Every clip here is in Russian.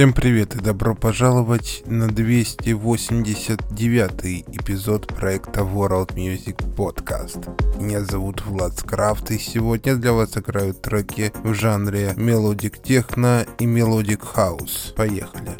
Всем привет и добро пожаловать на 289 эпизод проекта World Music Podcast. Меня зовут Влад Скрафт и сегодня для вас играют треки в жанре melodic techno и melodic house. Поехали!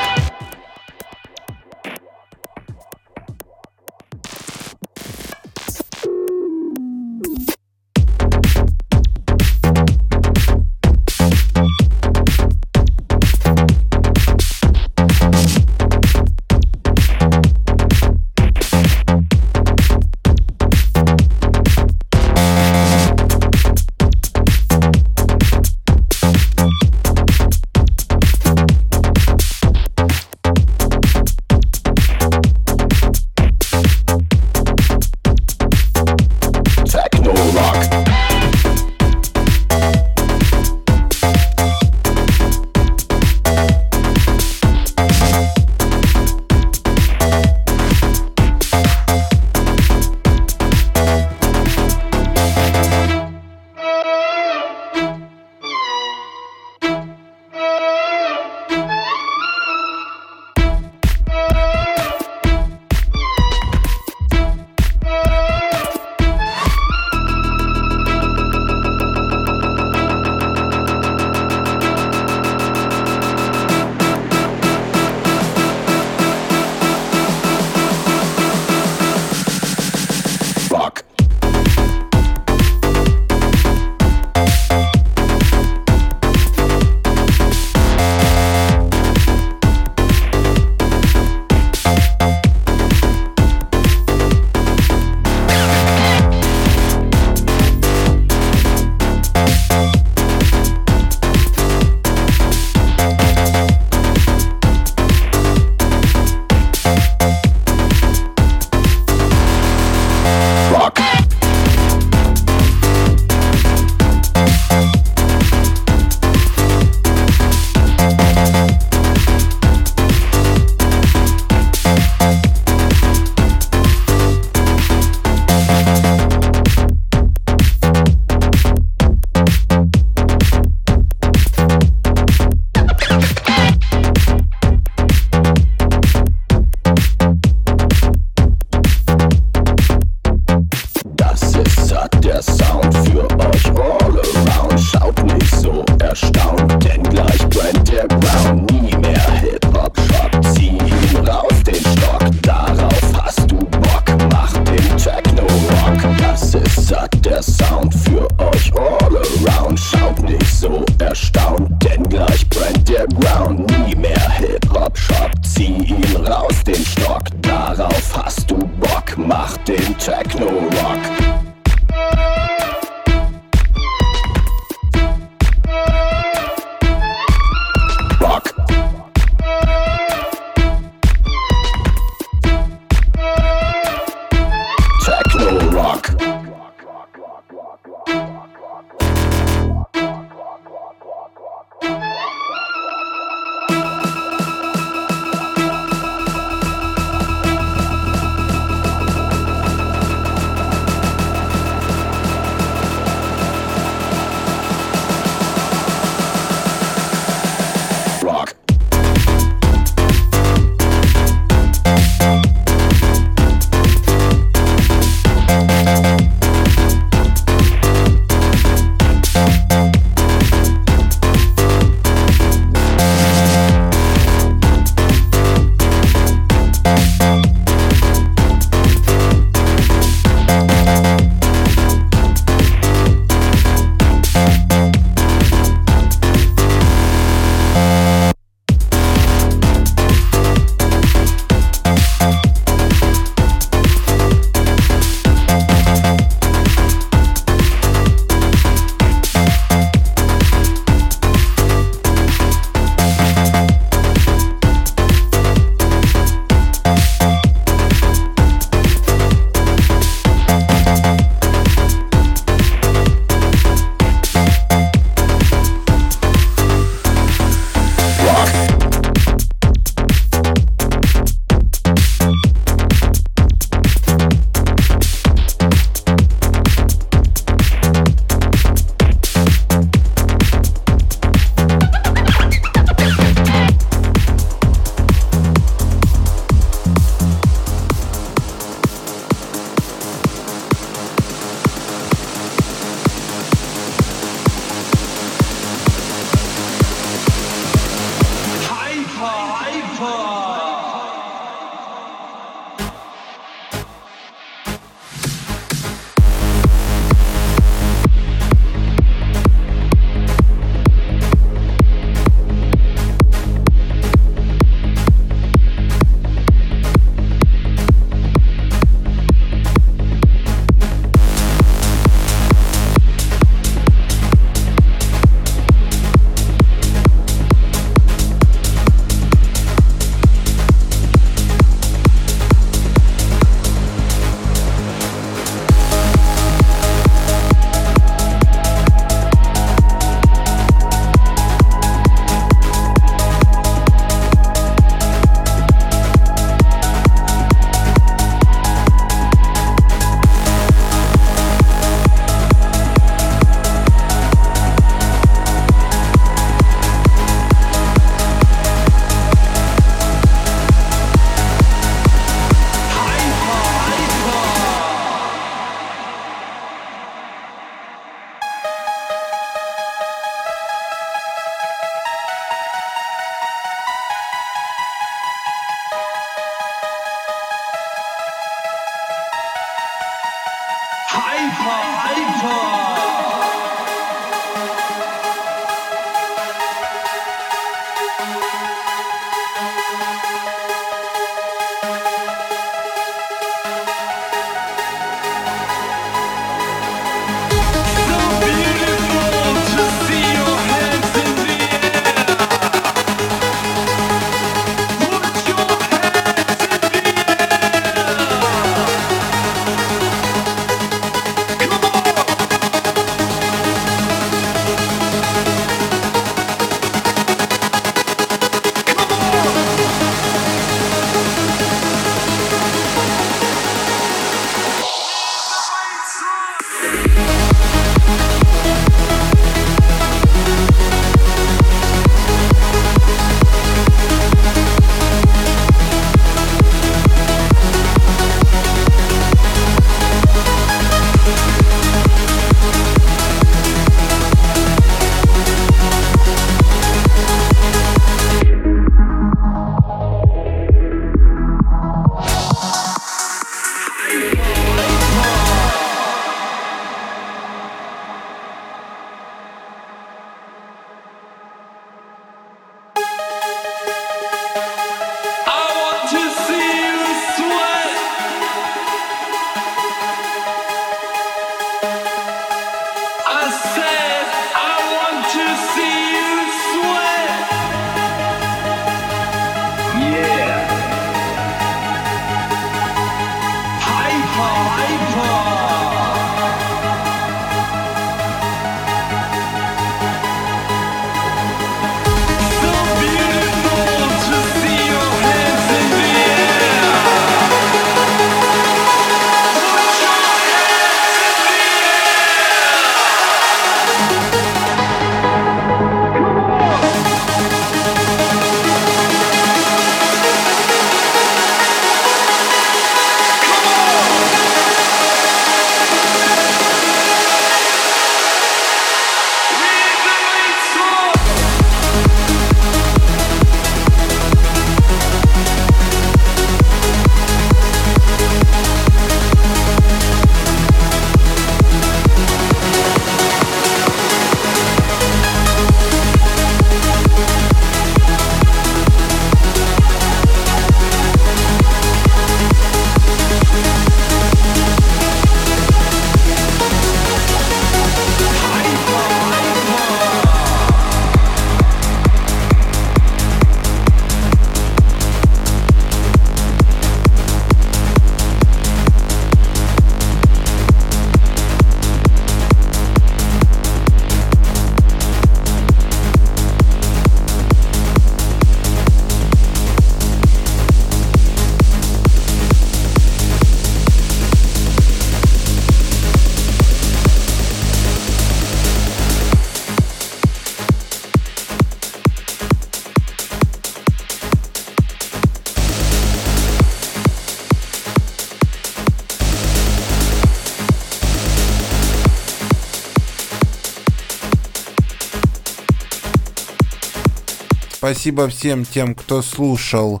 Спасибо всем тем, кто слушал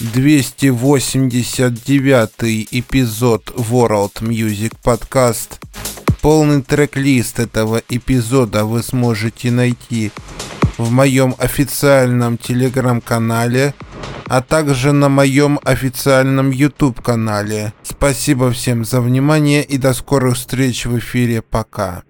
289 эпизод World Music Podcast. Полный трек-лист этого эпизода вы сможете найти в моем официальном телеграм-канале, а также на моем официальном YouTube канале. Спасибо всем за внимание и до скорых встреч в эфире. Пока.